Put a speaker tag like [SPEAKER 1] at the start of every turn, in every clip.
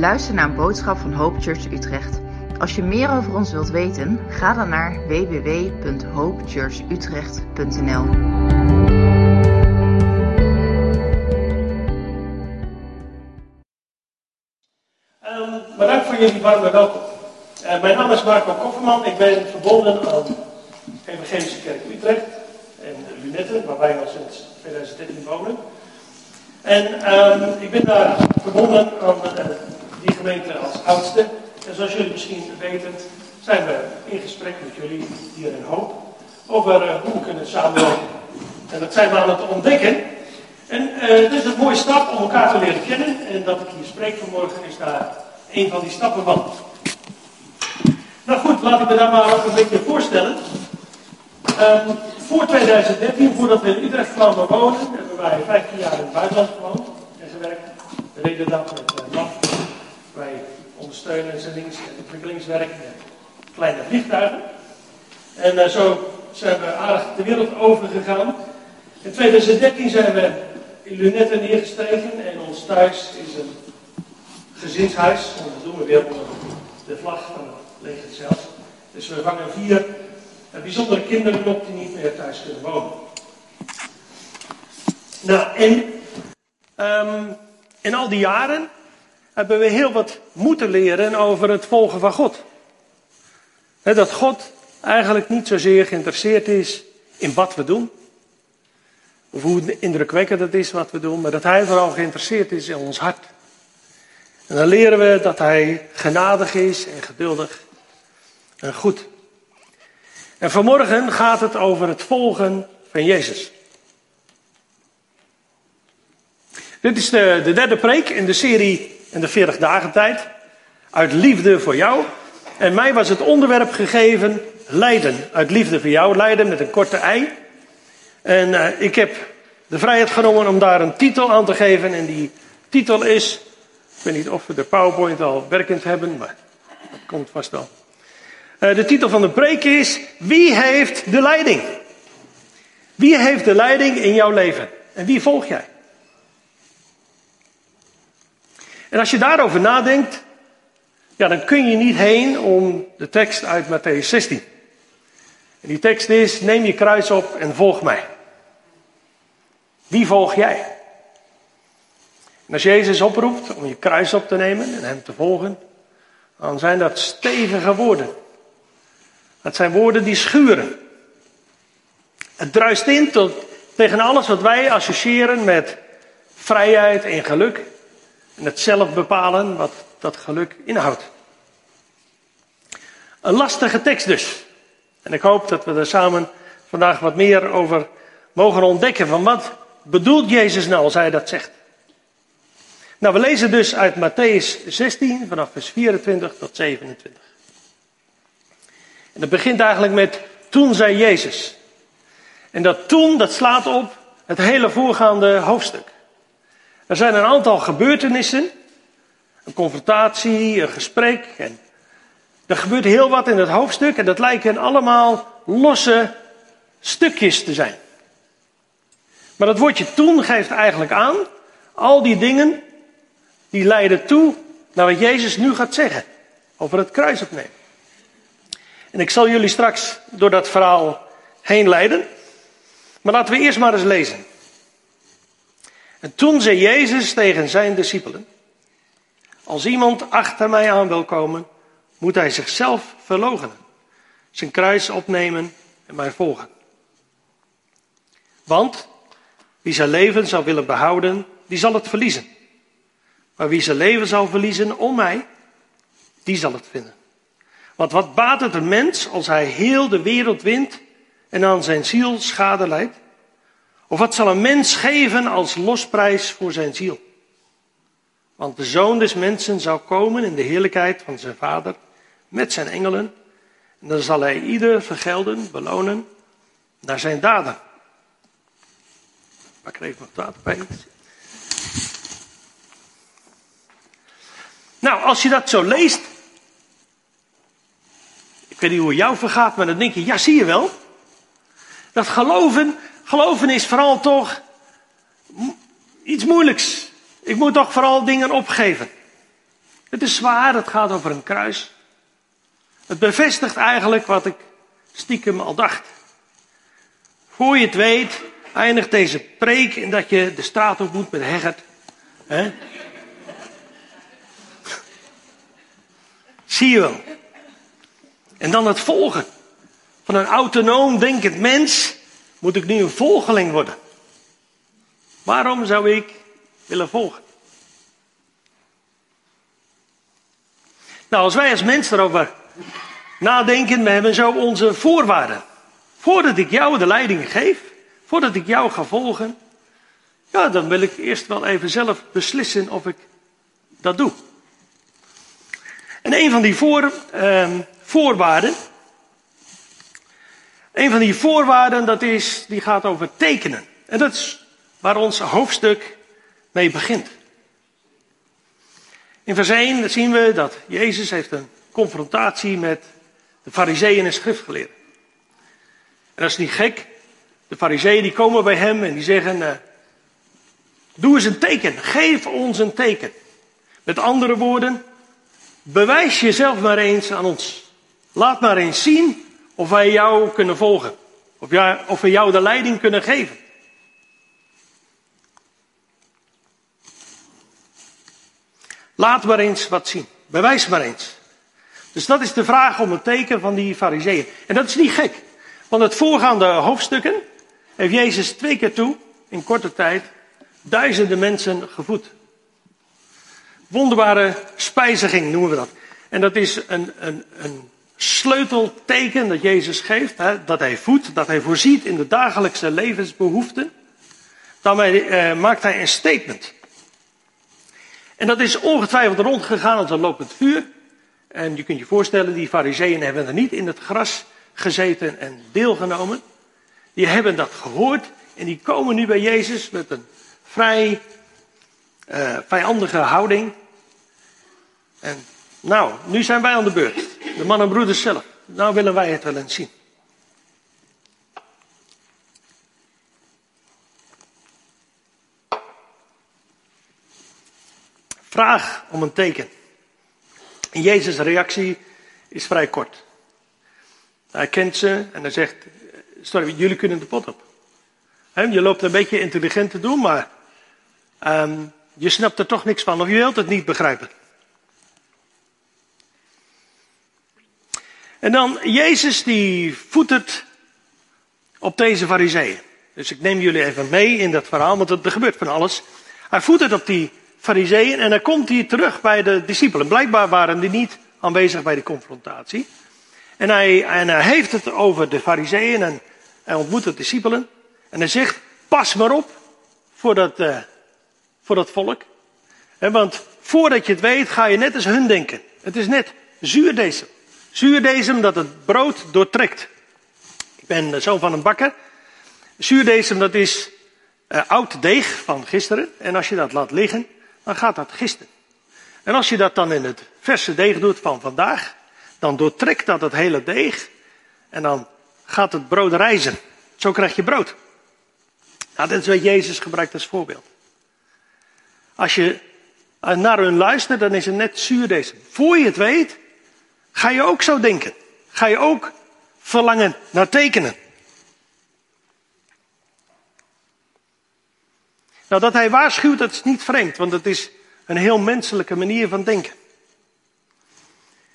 [SPEAKER 1] luistert naar een boodschap van Hope Church Utrecht. Als je meer over ons wilt weten, ga dan naar www.hopechurchutrecht.nl.
[SPEAKER 2] Um, bedankt voor jullie warme welkom. Uh, mijn naam is Marco Kofferman. Ik ben verbonden aan Evangelische Kerk Utrecht en Lunette, waar wij al sinds 2013 wonen. En um, ik ben daar verbonden aan uh, die gemeente als oudste. En zoals jullie misschien weten, zijn we in gesprek met jullie hier in Hoop over uh, hoe we kunnen samenwerken. En dat zijn we aan het ontdekken. En uh, het is een mooie stap om elkaar te leren kennen. En dat ik hier spreek vanmorgen is daar een van die stappen van. Nou goed, laat ik me daar maar ook een beetje voorstellen. Um, voor 2013, voordat we in Utrecht kwamen wonen, hebben wij 15 jaar in het buitenland gewoond en gewerkt. We deden dat met uh. Wij ondersteunen en ontwikkelingswerk met kleine vliegtuigen. En uh, zo zijn we aardig de wereld overgegaan. In 2013 zijn we in Lunette neergestegen en ons thuis is een gezinshuis. En dat doen we weer onder de vlag van het leger zelf. Dus we vangen vier bijzondere kinderen op die niet meer thuis kunnen wonen. Nou, en um, in al die jaren hebben we heel wat moeten leren over het volgen van God. Dat God eigenlijk niet zozeer geïnteresseerd is in wat we doen. Of hoe indrukwekkend het is wat we doen, maar dat Hij vooral geïnteresseerd is in ons hart. En dan leren we dat Hij genadig is en geduldig en goed. En vanmorgen gaat het over het volgen van Jezus. Dit is de, de derde preek in de serie in de 40 dagen tijd. Uit liefde voor jou. En mij was het onderwerp gegeven lijden. Uit liefde voor jou, lijden met een korte ei. En uh, ik heb de vrijheid genomen om daar een titel aan te geven. En die titel is, ik weet niet of we de PowerPoint al werkend hebben, maar dat komt vast wel. Uh, de titel van de preek is, wie heeft de leiding? Wie heeft de leiding in jouw leven? En wie volg jij? En als je daarover nadenkt, ja, dan kun je niet heen om de tekst uit Matthäus 16. En die tekst is, neem je kruis op en volg mij. Wie volg jij? En als Jezus oproept om je kruis op te nemen en hem te volgen, dan zijn dat stevige woorden. Dat zijn woorden die schuren. Het druist in tot, tegen alles wat wij associëren met vrijheid en geluk. En het zelf bepalen wat dat geluk inhoudt. Een lastige tekst dus. En ik hoop dat we er samen vandaag wat meer over mogen ontdekken. Van wat bedoelt Jezus nou als hij dat zegt? Nou, we lezen dus uit Matthäus 16 vanaf vers 24 tot 27. En dat begint eigenlijk met toen zei Jezus. En dat toen, dat slaat op het hele voorgaande hoofdstuk. Er zijn een aantal gebeurtenissen. Een confrontatie, een gesprek. En er gebeurt heel wat in het hoofdstuk en dat lijken allemaal losse stukjes te zijn. Maar dat woordje toen geeft eigenlijk aan, al die dingen, die leiden toe naar wat Jezus nu gaat zeggen. Over het kruis opnemen. En ik zal jullie straks door dat verhaal heen leiden. Maar laten we eerst maar eens lezen. En toen zei Jezus tegen zijn discipelen: Als iemand achter mij aan wil komen, moet hij zichzelf verloochenen, zijn kruis opnemen en mij volgen. Want wie zijn leven zou willen behouden, die zal het verliezen. Maar wie zijn leven zal verliezen om mij, die zal het vinden. Want wat baat het een mens als hij heel de wereld wint en aan zijn ziel schade leidt? Of wat zal een mens geven als losprijs voor zijn ziel? Want de zoon des mensen zal komen in de heerlijkheid van zijn vader met zijn engelen. En dan zal hij ieder vergelden, belonen naar zijn daden. Pak er even wat water bij. Nou, als je dat zo leest, ik weet niet hoe het jou vergaat, maar dan denk je, ja zie je wel. Dat geloven, geloven is vooral toch iets moeilijks. Ik moet toch vooral dingen opgeven. Het is zwaar, het gaat over een kruis. Het bevestigt eigenlijk wat ik stiekem al dacht. Voor je het weet, eindigt deze preek in dat je de straat op moet met Heggert. He? Zie je wel. En dan het volgen. Van een autonoom denkend mens moet ik nu een volgeling worden. Waarom zou ik willen volgen? Nou, als wij als mens erover nadenken, we hebben zo onze voorwaarden. Voordat ik jou de leiding geef, voordat ik jou ga volgen, ja, dan wil ik eerst wel even zelf beslissen of ik dat doe. En een van die voor, uh, voorwaarden, een van die voorwaarden, dat is, die gaat over tekenen. En dat is waar ons hoofdstuk mee begint. In vers 1 zien we dat Jezus heeft een confrontatie met de fariseeën en schriftgeleerden. En dat is niet gek. De fariseeën die komen bij hem en die zeggen, uh, doe eens een teken, geef ons een teken. Met andere woorden, bewijs jezelf maar eens aan ons. Laat maar eens zien of wij jou kunnen volgen. Of, of we jou de leiding kunnen geven. Laat maar eens wat zien. Bewijs maar eens. Dus dat is de vraag om het teken van die fariseeën. En dat is niet gek. Want het voorgaande hoofdstukken heeft Jezus twee keer toe, in korte tijd, duizenden mensen gevoed. Wonderbare spijziging noemen we dat. En dat is een, een, een sleutelteken dat Jezus geeft. Hè, dat hij voedt, dat hij voorziet in de dagelijkse levensbehoeften. Daarmee eh, maakt hij een statement. En dat is ongetwijfeld rondgegaan als een lopend vuur. En je kunt je voorstellen, die fariseeën hebben er niet in het gras gezeten en deelgenomen. Die hebben dat gehoord en die komen nu bij Jezus met een vrij uh, vijandige houding. En nou, nu zijn wij aan de beurt. De man en broeders zelf. Nou willen wij het wel eens zien. Vraag om een teken. En Jezus' reactie is vrij kort. Hij kent ze en hij zegt, sorry, jullie kunnen de pot op. je loopt een beetje intelligent te doen, maar um, je snapt er toch niks van of je wilt het niet begrijpen. En dan Jezus die voetert op deze fariseeën. Dus ik neem jullie even mee in dat verhaal, want er gebeurt van alles. Hij voetert op die fariseeën en dan komt hij terug bij de discipelen. Blijkbaar waren die niet aanwezig bij de confrontatie. En hij, en heeft het over de fariseeën en hij ontmoet de discipelen. En hij zegt, pas maar op voor dat, uh, voor dat volk. want voordat je het weet, ga je net als hun denken. Het is net zuurdesem. Zuurdesem dat het brood doortrekt. Ik ben zoon van een bakker. Zuurdesem dat is uh, oud deeg van gisteren. En als je dat laat liggen, dan gaat dat gisten. En als je dat dan in het verse deeg doet van vandaag, dan doortrekt dat het hele deeg en dan gaat het brood rijzen. Zo krijg je brood. Nou, dat is wat Jezus gebruikt als voorbeeld. Als je naar hun luistert, dan is het net zuur deze. Voor je het weet, ga je ook zo denken. Ga je ook verlangen naar tekenen. Nou, dat hij waarschuwt, dat is niet vreemd, want het is een heel menselijke manier van denken.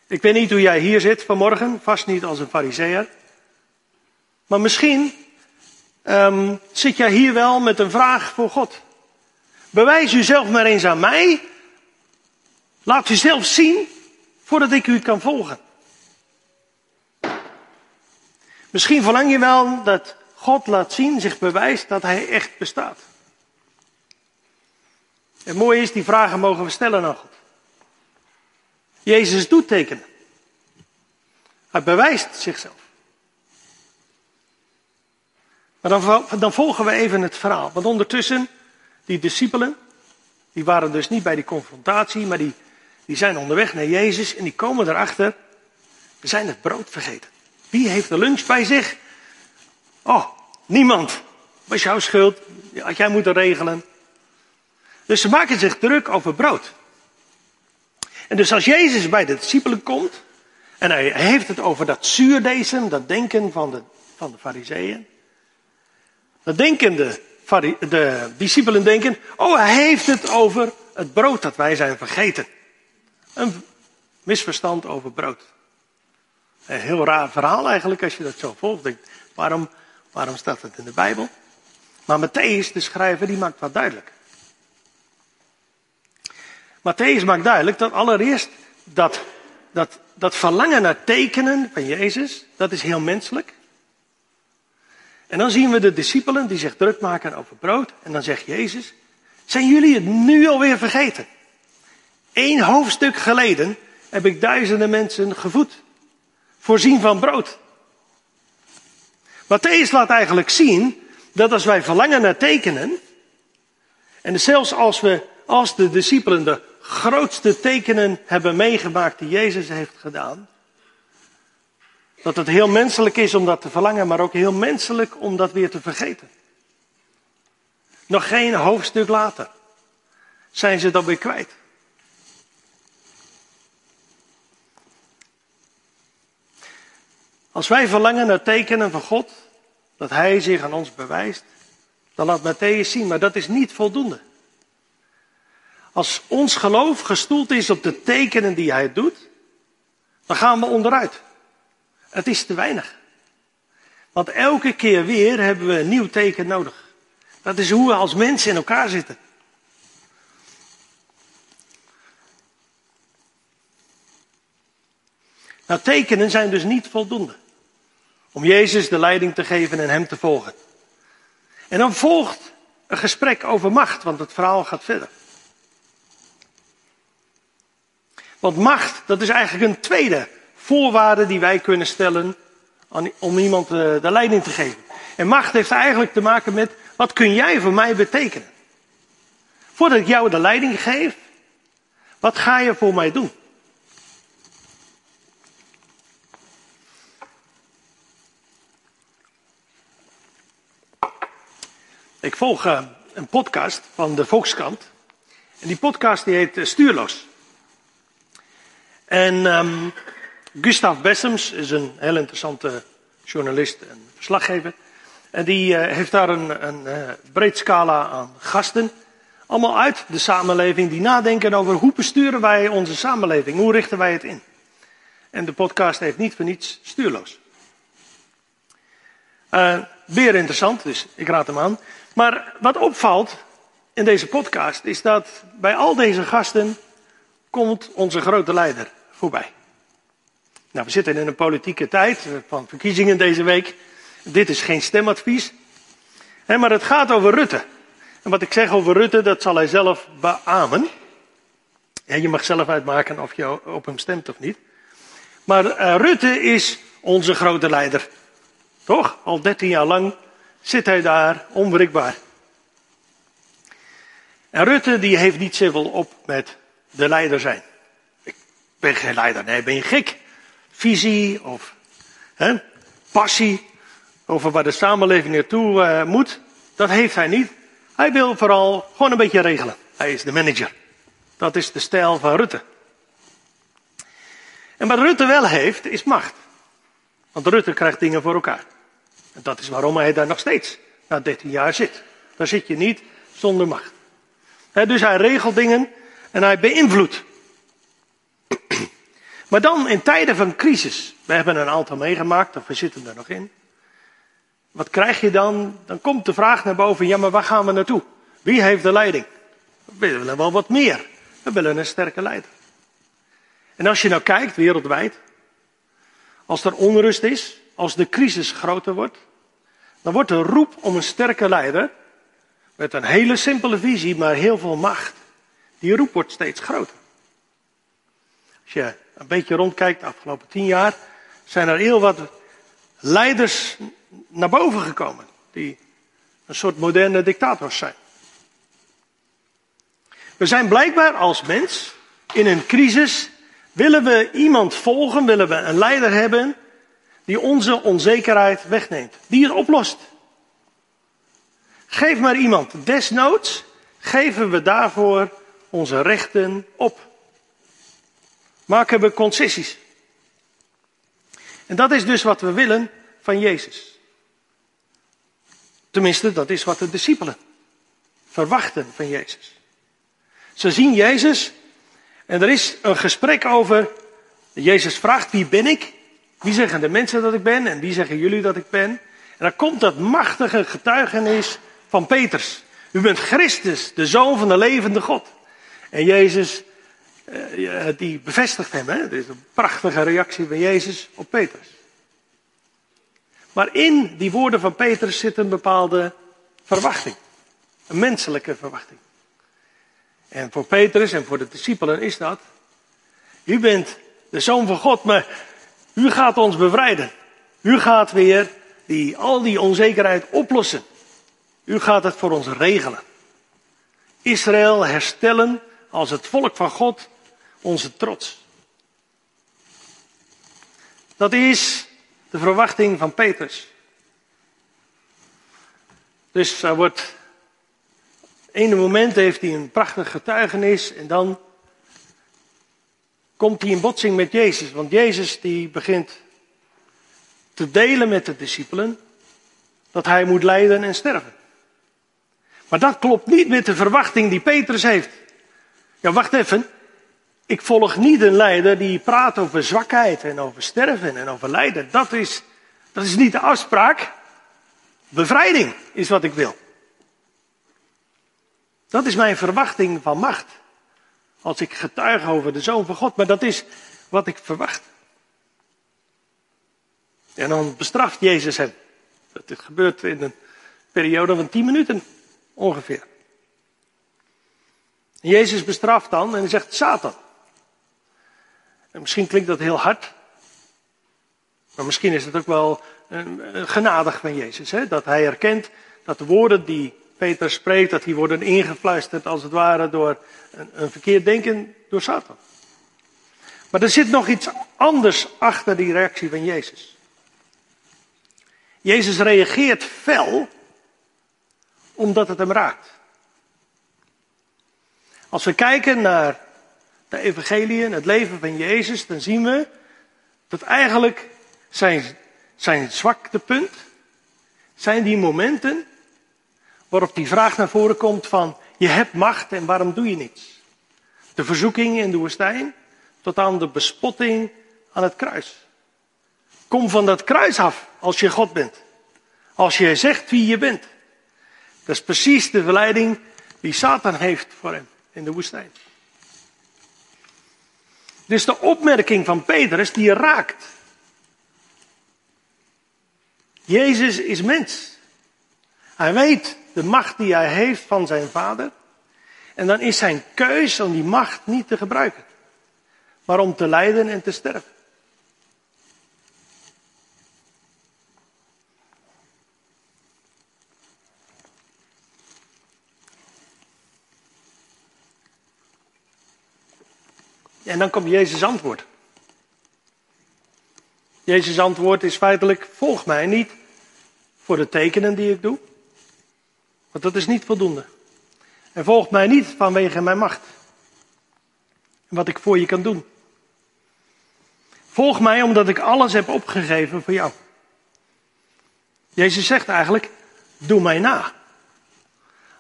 [SPEAKER 2] Ik weet niet hoe jij hier zit vanmorgen, vast niet als een fariseer. Maar misschien um, zit jij hier wel met een vraag voor God. Bewijs uzelf maar eens aan mij. Laat u zelf zien voordat ik u kan volgen. Misschien verlang je wel dat God laat zien, zich bewijst dat Hij echt bestaat. Het mooie is, die vragen mogen we stellen aan God. Jezus doet tekenen. Hij bewijst zichzelf. Maar dan, dan volgen we even het verhaal. Want ondertussen, die discipelen, die waren dus niet bij die confrontatie, maar die, die zijn onderweg naar Jezus en die komen erachter, we zijn het brood vergeten. Wie heeft de lunch bij zich? Oh, niemand. Was jouw schuld, had jij moeten regelen. Dus ze maken zich druk over brood. En dus als Jezus bij de discipelen komt, en hij heeft het over dat zuurdezen, dat denken van de, van de fariseeën. Dat denken de, de discipelen denken, oh hij heeft het over het brood dat wij zijn vergeten. Een misverstand over brood. Een heel raar verhaal eigenlijk als je dat zo volgt. Denk, waarom, waarom staat het in de Bijbel? Maar Matthäus, de schrijver, die maakt wat duidelijk. Matthäus maakt duidelijk dat allereerst dat, dat, dat verlangen naar tekenen van Jezus, dat is heel menselijk. En dan zien we de discipelen die zich druk maken over brood. En dan zegt Jezus, zijn jullie het nu alweer vergeten? Eén hoofdstuk geleden heb ik duizenden mensen gevoed. Voorzien van brood. Matthäus laat eigenlijk zien dat als wij verlangen naar tekenen. En zelfs als we, als de discipelen de grootste tekenen hebben meegemaakt die Jezus heeft gedaan. Dat het heel menselijk is om dat te verlangen, maar ook heel menselijk om dat weer te vergeten. Nog geen hoofdstuk later zijn ze dat weer kwijt. Als wij verlangen naar tekenen van God, dat Hij zich aan ons bewijst, dan laat Matthäus zien, maar dat is niet voldoende. Als ons geloof gestoeld is op de tekenen die Hij doet, dan gaan we onderuit. Het is te weinig. Want elke keer weer hebben we een nieuw teken nodig. Dat is hoe we als mensen in elkaar zitten. Nou, tekenen zijn dus niet voldoende. Om Jezus de leiding te geven en hem te volgen. En dan volgt een gesprek over macht, want het verhaal gaat verder. Want macht, dat is eigenlijk een tweede voorwaarde die wij kunnen stellen om iemand eh, de leiding te geven. En macht heeft eigenlijk te maken met, wat kun jij voor mij betekenen? Voordat ik jou de leiding geef, wat ga je voor mij doen? Ik volg uh, een podcast van de Volkskrant. En die podcast die heet uh, Stuurloos. En um, Gustav Bessems is een heel interessante journalist en verslaggever. En die uh, heeft daar een, een breed scala aan gasten. Allemaal uit de samenleving die nadenken over hoe besturen wij onze samenleving. Hoe richten wij het in? En de podcast heeft niet voor niets stuurloos. Uh, weer interessant, dus ik raad hem aan. Maar wat opvalt in deze podcast is dat bij al deze gasten komt onze grote leider voorbij. Nou, we zitten in een politieke tijd van verkiezingen deze week. Dit is geen stemadvies. maar het gaat over Rutte. En wat ik zeg over Rutte, dat zal hij zelf beamen. Je mag zelf uitmaken of je op hem stemt of niet. Maar uh, Rutte is onze grote leider. Toch? Al 13 jaar lang zit hij daar onwrikbaar. En Rutte die heeft niet zoveel op met de leider zijn. Ik ben geen leider, nee, ben je gek? Visie of hè, passie over waar de samenleving naartoe uh, moet, dat heeft hij niet. Hij wil vooral gewoon een beetje regelen. Hij is de manager. Dat is de stijl van Rutte. En wat Rutte wel heeft, is macht. Want Rutte krijgt dingen voor elkaar. En dat is waarom hij daar nog steeds na 13 jaar zit. Daar zit je niet zonder macht. dus hij regelt dingen en hij beïnvloedt. Maar dan in tijden van crisis, we hebben een aantal meegemaakt, of we zitten er nog in. Wat krijg je dan? Dan komt de vraag naar boven, ja maar waar gaan we naartoe? Wie heeft de leiding? We willen wel wat meer. We willen een sterke leider. En als je nou kijkt wereldwijd, als er onrust is, als de crisis groter wordt, dan wordt de roep om een sterke leider, met een hele simpele visie, maar heel veel macht, die roep wordt steeds groter. Als je een beetje rondkijkt, de afgelopen tien jaar, zijn er heel wat leiders naar boven gekomen, die een soort moderne dictators zijn. We zijn blijkbaar als mens in een crisis, willen we iemand volgen, willen we een leider hebben die onze onzekerheid wegneemt, die het oplost. Geef maar iemand, desnoods geven we daarvoor onze rechten op. Maken we concessies. En dat is dus wat we willen van Jezus. Tenminste, dat is wat de discipelen verwachten van Jezus. Ze zien Jezus en er is een gesprek over. Jezus vraagt: Wie ben ik? Wie zeggen de mensen dat ik ben en wie zeggen jullie dat ik ben? En dan komt dat machtige getuigenis van Peters. U bent Christus, de zoon van de levende God. En Jezus, eh, die bevestigt hem. Het is een prachtige reactie van Jezus op Petrus. Maar in die woorden van Petrus zit een bepaalde verwachting. Een menselijke verwachting. En voor Petrus en voor de discipelen is dat. U bent de zoon van God, maar u gaat ons bevrijden. U gaat weer die, al die onzekerheid oplossen. U gaat het voor ons regelen. Israël herstellen als het volk van God onze trots. Dat is de verwachting van Petrus. Dus er wordt. Ene moment heeft hij een prachtig getuigenis en dan komt hij in botsing met Jezus. Want Jezus die begint te delen met de discipelen dat hij moet lijden en sterven. Maar dat klopt niet met de verwachting die Petrus heeft. Ja, wacht even. Ik volg niet een leider die praat over zwakheid en over sterven en over lijden. Dat is, dat is niet de afspraak. Bevrijding is wat ik wil. Dat is mijn verwachting van macht. Als ik getuig over de Zoon van God. Maar dat is wat ik verwacht. En dan bestraft Jezus hem. Dat gebeurt in een periode van tien minuten ongeveer. Jezus bestraft dan en hij zegt Satan. En misschien klinkt dat heel hard. Maar misschien is het ook wel genadig van Jezus. Hè? Dat hij erkent dat de woorden die Peter spreekt, dat die worden ingefluisterd als het ware door een, een verkeerd denken door Satan. Maar er zit nog iets anders achter die reactie van Jezus. Jezus reageert fel omdat het hem raakt. Als we kijken naar de evangeliën, het leven van Jezus, dan zien we dat eigenlijk zijn, zijn zwaktepunt zijn die momenten waarop die vraag naar voren komt van je hebt macht en waarom doe je niets? De verzoeking in de woestijn tot aan de bespotting aan het kruis. Kom van dat kruis af als je God bent. Als je zegt wie je bent. Dat is precies de verleiding die Satan heeft voor hem in de woestijn. Dus de opmerking van Petrus die raakt. Jezus is mens. Hij weet de macht die hij heeft van zijn vader. En dan is zijn keus om die macht niet te gebruiken. Maar om te lijden en te sterven. En dan komt Jezus' antwoord. Jezus' antwoord is feitelijk: volg mij niet voor de tekenen die ik doe, want dat is niet voldoende. En volg mij niet vanwege mijn macht en wat ik voor je kan doen. Volg mij omdat ik alles heb opgegeven voor jou. Jezus zegt eigenlijk: doe mij na.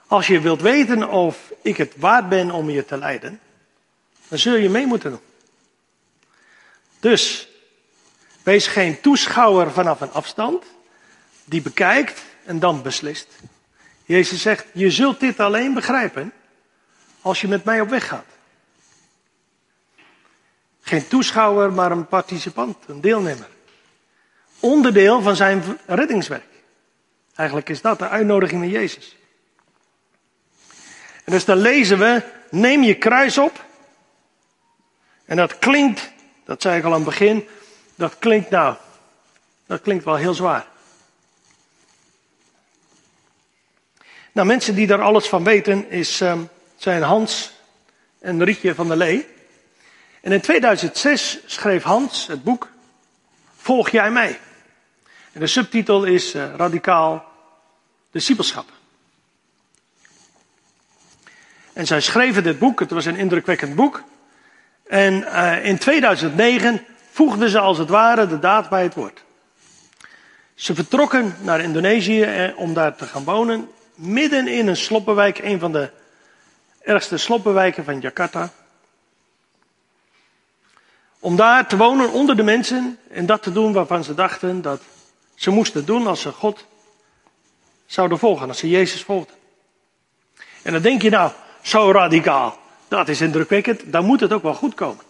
[SPEAKER 2] Als je wilt weten of ik het waard ben om je te leiden, dan zul je mee moeten doen. Dus, wees geen toeschouwer vanaf een afstand, die bekijkt en dan beslist. Jezus zegt, je zult dit alleen begrijpen als je met mij op weg gaat. Geen toeschouwer, maar een participant, een deelnemer. Onderdeel van zijn reddingswerk. Eigenlijk is dat de uitnodiging van Jezus. En dus dan lezen we, neem je kruis op en dat klinkt, dat zei ik al aan het begin, dat klinkt nou, dat klinkt wel heel zwaar. Nou, mensen die daar alles van weten is, um, zijn Hans en Rietje van der Lee. En in 2006 schreef Hans het boek Volg jij mij? En de subtitel is uh, Radicaal Discipelschap. En zij schreven dit boek, het was een indrukwekkend boek. En uh, in 2009 voegden ze als het ware de daad bij het woord. Ze vertrokken naar Indonesië eh, om daar te gaan wonen, midden in een sloppenwijk, een van de ergste sloppenwijken van Jakarta. Om daar te wonen onder de mensen en dat te doen waarvan ze dachten dat ze moesten doen als ze God zouden volgen, als ze Jezus volgden. En dan denk je nou, zo radicaal, dat is indrukwekkend, dan moet het ook wel goed komen.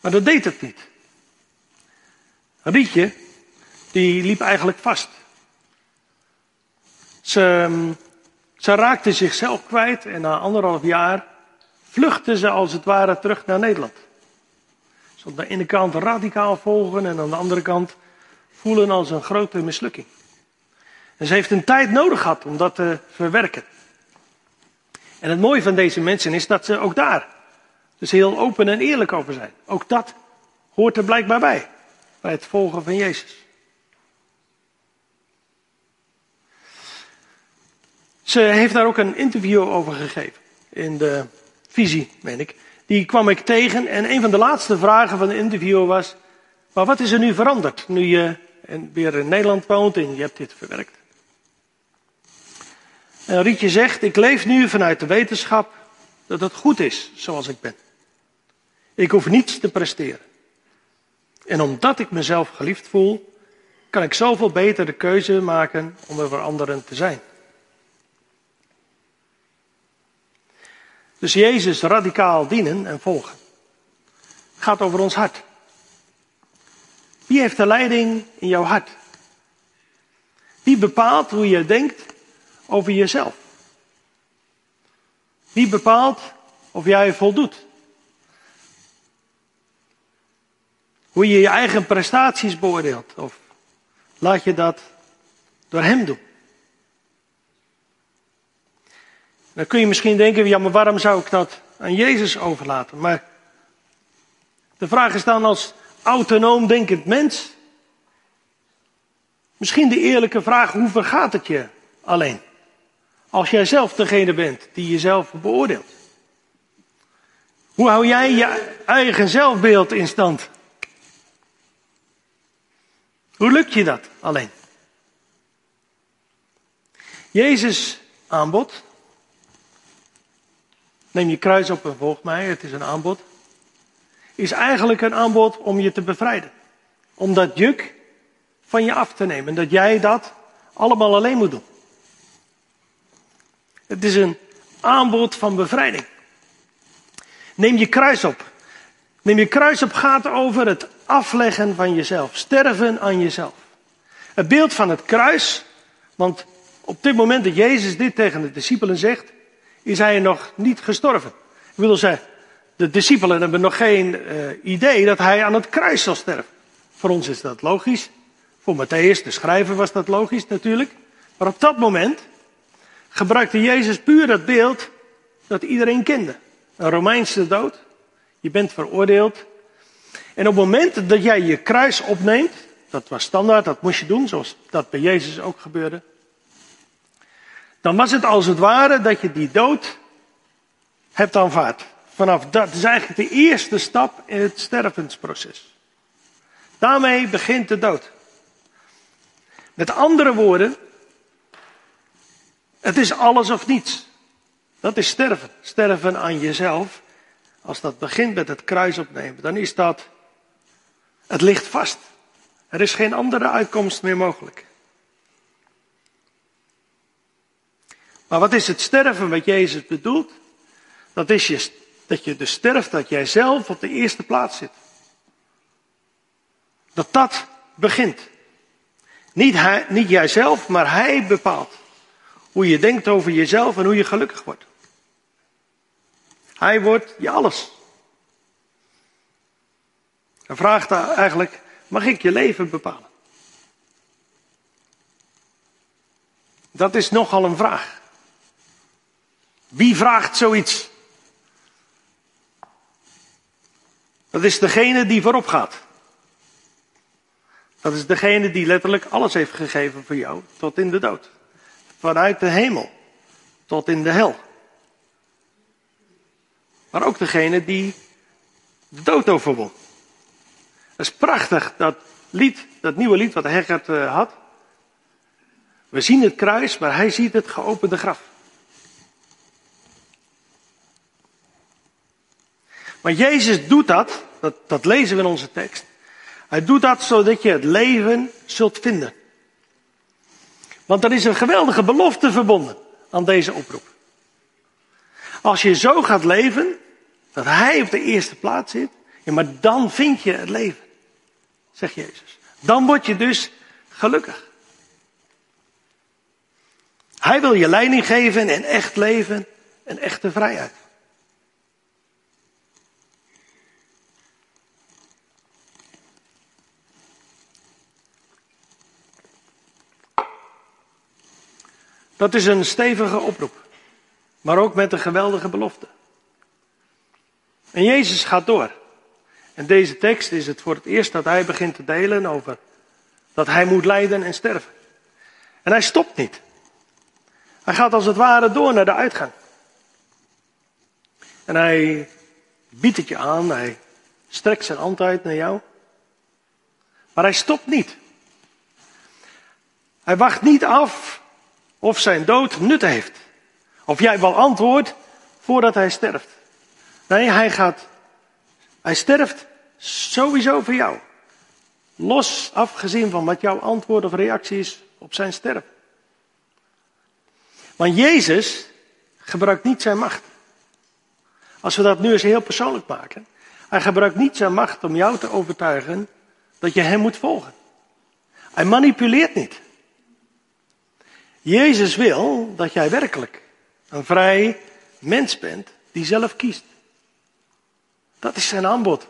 [SPEAKER 2] Maar dat deed het niet. Rietje, die liep eigenlijk vast. Ze, ze raakte zichzelf kwijt en na anderhalf jaar vluchtte ze als het ware terug naar Nederland. Ze aan de ene kant radicaal volgen en aan de andere kant voelen als een grote mislukking. En ze heeft een tijd nodig gehad om dat te verwerken. En het mooie van deze mensen is dat ze ook daar dus heel open en eerlijk over zijn. Ook dat hoort er blijkbaar bij, bij het volgen van Jezus. Ze heeft daar ook een interview over gegeven. In de visie, meen ik. Die kwam ik tegen en een van de laatste vragen van de interview was: Maar wat is er nu veranderd nu je weer in Nederland woont en je hebt dit verwerkt? En Rietje zegt: Ik leef nu vanuit de wetenschap dat het goed is zoals ik ben. Ik hoef niets te presteren. En omdat ik mezelf geliefd voel, kan ik zoveel beter de keuze maken om er voor anderen te zijn. Dus Jezus radicaal dienen en volgen gaat over ons hart. Wie heeft de leiding in jouw hart? Wie bepaalt hoe je denkt over jezelf? Wie bepaalt of jij voldoet? Hoe je je eigen prestaties beoordeelt? Of laat je dat door hem doen? Dan kun je misschien denken, ja maar waarom zou ik dat aan Jezus overlaten? Maar de vraag is dan als autonoom denkend mens, misschien de eerlijke vraag, hoe vergaat het je alleen? Als jij zelf degene bent die jezelf beoordeelt. Hoe hou jij je eigen zelfbeeld in stand? Hoe lukt je dat alleen? Jezus aanbod. Neem je kruis op en volg mij, het is een aanbod. Is eigenlijk een aanbod om je te bevrijden. Om dat juk van je af te nemen. Dat jij dat allemaal alleen moet doen. Het is een aanbod van bevrijding. Neem je kruis op. Neem je kruis op gaat over het afleggen van jezelf. Sterven aan jezelf. Het beeld van het kruis, want op dit moment dat Jezus dit tegen de discipelen zegt, is hij nog niet gestorven. Ik wil zeggen, de discipelen hebben nog geen uh, idee dat hij aan het kruis zal sterven. Voor ons is dat logisch. Voor Matthäus, de schrijver, was dat logisch natuurlijk. Maar op dat moment gebruikte Jezus puur dat beeld dat iedereen kende. Een Romeinse dood. Je bent veroordeeld. En op het moment dat jij je kruis opneemt, dat was standaard, dat moest je doen, zoals dat bij Jezus ook gebeurde. Dan was het als het ware dat je die dood hebt aanvaard. Vanaf dat is eigenlijk de eerste stap in het stervensproces. Daarmee begint de dood. Met andere woorden, het is alles of niets. Dat is sterven. Sterven aan jezelf. Als dat begint met het kruis opnemen, dan is dat, het ligt vast. Er is geen andere uitkomst meer mogelijk. Maar wat is het sterven wat Jezus bedoelt? Dat is je, dat je dus sterft, dat jij zelf op de eerste plaats zit. Dat dat begint. Niet, hij, niet jijzelf, maar hij bepaalt hoe je denkt over jezelf en hoe je gelukkig wordt. Hij wordt je alles. Hij vraagt eigenlijk, mag ik je leven bepalen? Dat is nogal een vraag. Wie vraagt zoiets? Dat is degene die voorop gaat. Dat is degene die letterlijk alles heeft gegeven voor jou tot in de dood. Vanuit de hemel tot in de hel. maar ook degene die de dood overwon. Dat is prachtig, dat lied, dat nieuwe lied wat Heggert uh, had. We zien het kruis, maar hij ziet het geopende graf. Maar Jezus doet dat, dat, dat lezen we in onze tekst. Hij doet dat zodat je het leven zult vinden. Want er is een geweldige belofte verbonden aan deze oproep. Als je zo gaat leven, dat Hij op de eerste plaats zit, ja, maar dan vind je het leven, zegt Jezus. Dan word je dus gelukkig. Hij wil je leiding geven en echt leven en echte vrijheid. Dat is een stevige oproep, maar ook met een geweldige belofte. En Jezus gaat door. En deze tekst is het voor het eerst dat hij begint te delen over dat hij moet lijden en sterven. En hij stopt niet. Hij gaat als het ware door naar de uitgang. En hij biedt het je aan, hij strekt zijn hand uit naar jou. Maar hij stopt niet. Hij wacht niet af of zijn dood nut heeft. Of jij wel antwoord voordat hij sterft. Nee, hij gaat, hij sterft sowieso voor jou. Los afgezien van wat jouw antwoord of reactie is op zijn sterven. Want Jezus gebruikt niet zijn macht. Als we dat nu eens heel persoonlijk maken. Hij gebruikt niet zijn macht om jou te overtuigen dat je hem moet volgen. Hij manipuleert niet. Jezus wil dat jij werkelijk een vrij mens bent die zelf kiest. Dat is zijn aanbod.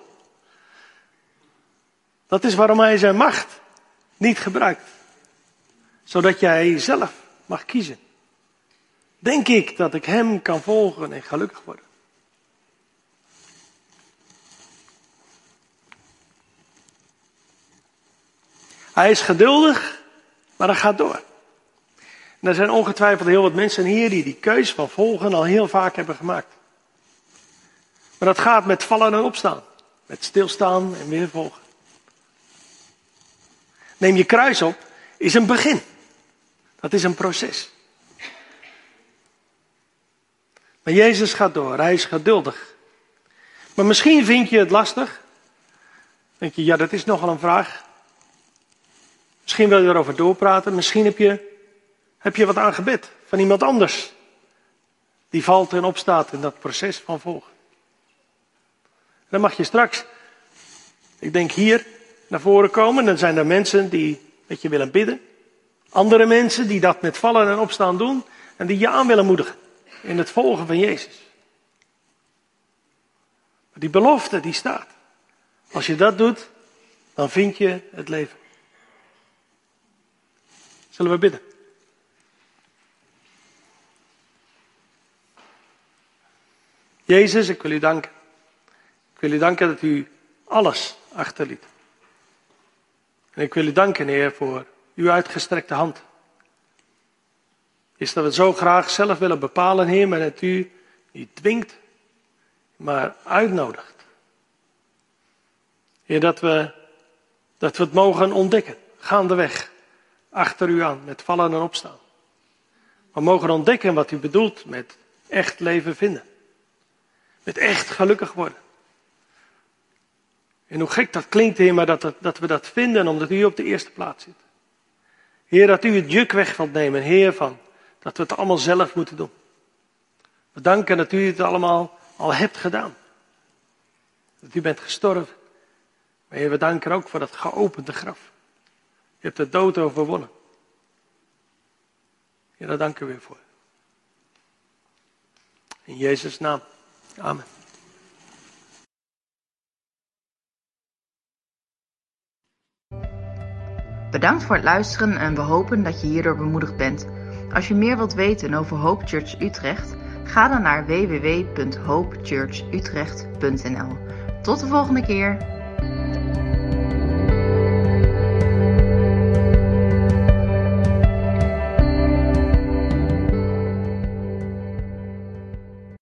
[SPEAKER 2] Dat is waarom hij zijn macht niet gebruikt. Zodat jij zelf mag kiezen. Denk ik dat ik hem kan volgen en gelukkig worden. Hij is geduldig, maar hij gaat door. En er zijn ongetwijfeld heel wat mensen hier die die keus van volgen al heel vaak hebben gemaakt. Maar dat gaat met vallen en opstaan. Met stilstaan en weer volgen. Neem je kruis op, is een begin. Dat is een proces. Maar Jezus gaat door, hij is geduldig. Maar misschien vind je het lastig. Denk je, ja, dat is nogal een vraag. Misschien wil je erover doorpraten. Misschien heb je heb je wat aan gebed van iemand anders? Die valt en opstaat in dat proces van volgen. Dan mag je straks, ik denk hier, naar voren komen. Dan zijn er mensen die met je willen bidden. Andere mensen die dat met vallen en opstaan doen. En die je aan willen moedigen in het volgen van Jezus. Maar die belofte die staat. Als je dat doet, dan vind je het leven. Zullen we bidden? Jezus, ik wil u danken. Ik wil u danken dat u alles achterliet. En ik wil u danken, Heer, voor uw uitgestrekte hand. Is dat we zo graag zelf willen bepalen, Heer, maar dat u niet dwingt, maar uitnodigt. Heer, dat we, dat we het mogen ontdekken, gaandeweg, achter u aan, met vallen en opstaan. We mogen ontdekken wat u bedoelt met echt leven vinden. Met echt gelukkig worden. En hoe gek dat klinkt, Heer, maar dat, dat we dat vinden omdat u op de eerste plaats zit. Heer, dat u het juk weg wilt nemen, Heer, van dat we het allemaal zelf moeten doen. We danken dat u het allemaal al hebt gedaan. Dat u bent gestorven. Maar Heer, we danken ook voor dat geopende graf. Je hebt de dood overwonnen. Heer, daar danken we weer voor. In Jezus' naam. Amen.
[SPEAKER 1] Bedankt voor het luisteren en we hopen dat je hierdoor bemoedigd bent. Als je meer wilt weten over Hope Church Utrecht, ga dan naar www.hopechurchutrecht.nl. Tot de volgende keer.